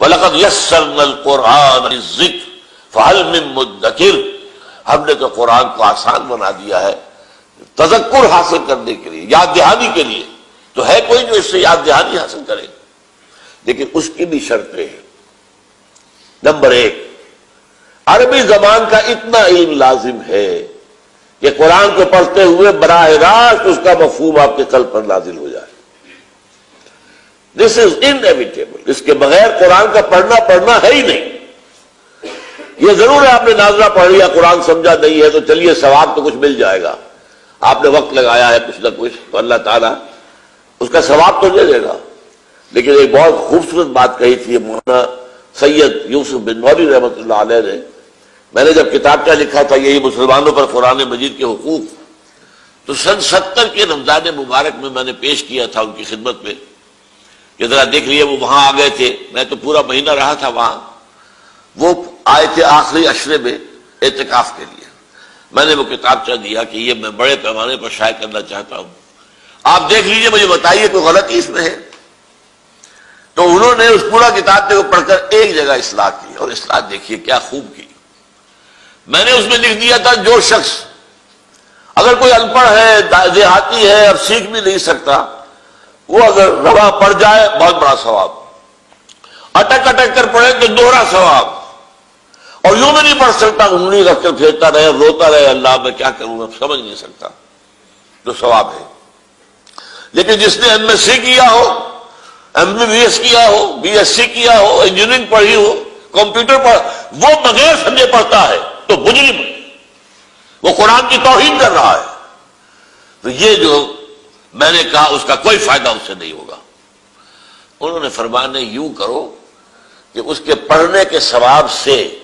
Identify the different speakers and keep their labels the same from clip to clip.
Speaker 1: وَلَقَدْ يَسَّرْنَا الْقُرْآنَ لِلذِّكْرِ فَهَلْ مِن مُدَّكِرْ۔ ہم نے تو قرآن کو آسان بنا دیا ہے تذکر حاصل کرنے کے لیے، یاد دہانی کے لیے۔ تو ہے کوئی جو اس سے یاد دہانی حاصل کرے۔ لیکن اس کی بھی شرطیں ہیں۔ نمبر ایک، عربی زبان کا اتنا علم لازم ہے کہ قرآن کو پڑھتے ہوئے براہ راست اس کا مفہوم آپ کے قلب پر نازل ہو دس از انیویٹیبل اس کے بغیر قرآن کا پڑھنا پڑھنا ہے ہی نہیں. یہ ضرور ہے آپ نے ناظرہ پڑھ لیا، قرآن سمجھا نہیں ہے تو چلیے، ثواب تو کچھ مل جائے گا. آپ نے وقت لگایا ہے کچھ نہ کچھ تو اللہ تعالیٰ اس کا ثواب تو دے دے گا. لیکن ایک بہت خوبصورت بات کہی تھی مولانا سید یوسف بن نوری رحمۃ اللہ علیہ نے. میں نے جب کتاب کیا لکھا تھا، یہی مسلمانوں پر قرآن مجید کے حقوق، تو سن ستر کے رمضان مبارک میں میں نے پیش کیا تھا ان کی خدمت میں. کہ ذرا دیکھ لیے، وہ وہاں آ گئے تھے۔ میں تو پورا مہینہ رہا تھا وہاں۔ وہ آئے تھے آخری اشرے میں اعتکاف کے لیے۔ میں نے وہ کتاب دیا کہ یہ میں بڑے پیمانے پر شائع کرنا چاہتا ہوں۔ آپ دیکھ لیجیے، مجھے بتائیے کوئی غلطی اس میں ہے؟ تو انہوں نے اس پورا کتاب کو پڑھ کر ایک جگہ اصلاح کی اور اصلاح دیکھیے کیا خوب کی۔ میں نے اس میں لکھ دیا تھا، جو شخص اگر کوئی ان پڑھ ہے دیہاتی ہے اور سیکھ بھی نہیں سکتا وہ اگر روا پڑ جائے، بہت بڑا ثواب۔ اٹک اٹک کر پڑھے تو دوہرا ثواب۔ اور یوں میں نہیں پڑھ سکتا، انگلی رکھ کر پھیرتا رہے، روتا رہے، اللہ میں کیا کروں، میں سمجھ نہیں سکتا۔ تو ثواب ہے۔ لیکن جس نے ایم ایس سی کیا ہو، ایم بی بی ایس کیا ہو، بی ایس سی کیا ہو، انجینئرنگ پڑھی ہو، کمپیوٹر پڑھ، وہ بغیر سمجھے پڑھتا ہے، تو مجرم وہ قرآن کی توہین کر رہا ہے۔ تو یہ جو میں نے کہا اس کا کوئی فائدہ اس سے نہیں ہوگا۔ انہوں نے فرمانے یوں کرو کہ اس کے پڑھنے کے ثواب سے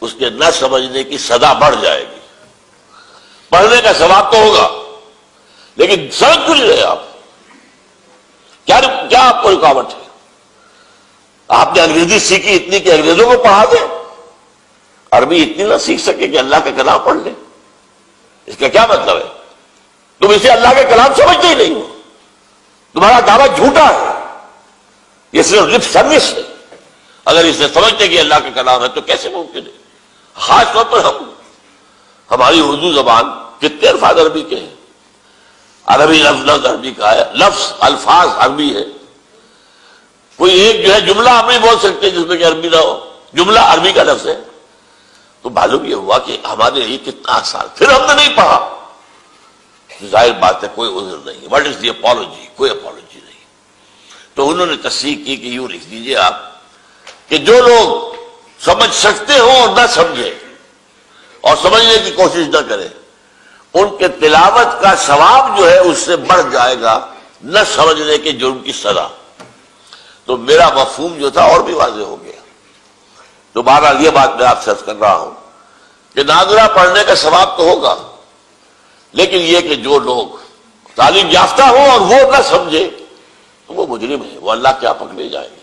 Speaker 1: اس کے نہ سمجھنے کی سزا بڑھ جائے گی۔ پڑھنے کا ثواب تو ہوگا، لیکن سڑک کچھ رہے آپ۔ کیا آپ کو رکاوٹ ہے؟ آپ نے انگریزی سیکھی، اتنی کہ انگریزوں کو پڑھا دیں۔ عربی اتنی نہ سیکھ سکے کہ اللہ کا کلام پڑھ لیں اس کا کیا مطلب ہے؟ تم اسے اللہ کے کلام سمجھتے ہی نہیں ہو۔ تمہارا دعویٰ جھوٹا ہے۔ یہ صرف لپ سروس ہے۔ اگر اسے سمجھتے کہ اللہ کا کلام ہے تو کیسے ممکن ہے؟ خاص طور پر ہم۔ ہماری اردو زبان کتنے الفاظ عربی کے ہیں۔ عربی لفظ لفظ عربی کا ہے۔ لفظ، الفاظ عربی ہے کوئی ایک جو ہے جملہ آپ نہیں بول سکتے جس میں کہ عربی نہ ہو۔ جملہ عربی کا لفظ ہے۔ تو معلوم یہ ہوا کہ ہمارے لیے کتنا آسان۔ پھر ہم نے نہیں پڑھا۔ ظاہر بات ہے، کوئی عذر نہیں وٹ از دی اپالوجی کوئی اپالوجی نہیں۔ تو انہوں نے تصدیق کی کہ یوں لکھ دیجیے آپ کہ جو لوگ سمجھ سکتے ہوں اور نہ سمجھے اور سمجھنے کی کوشش نہ کرے ان کے تلاوت کا ثواب جو ہے اس سے بڑھ جائے گا نہ سمجھنے کے جرم کی سزا۔ تو میرا مفہوم جو تھا اور بھی واضح ہو گیا۔ تو بہرحال یہ بات میں آپ سے کر رہا ہوں کہ ناظرہ پڑھنے کا ثواب تو ہوگا۔ لیکن یہ کہ جو لوگ تعلیم یافتہ ہوں اور وہ نہ سمجھے تو وہ مجرم ہے وہ اللہ کیا ہاں پکڑے جائیں گے۔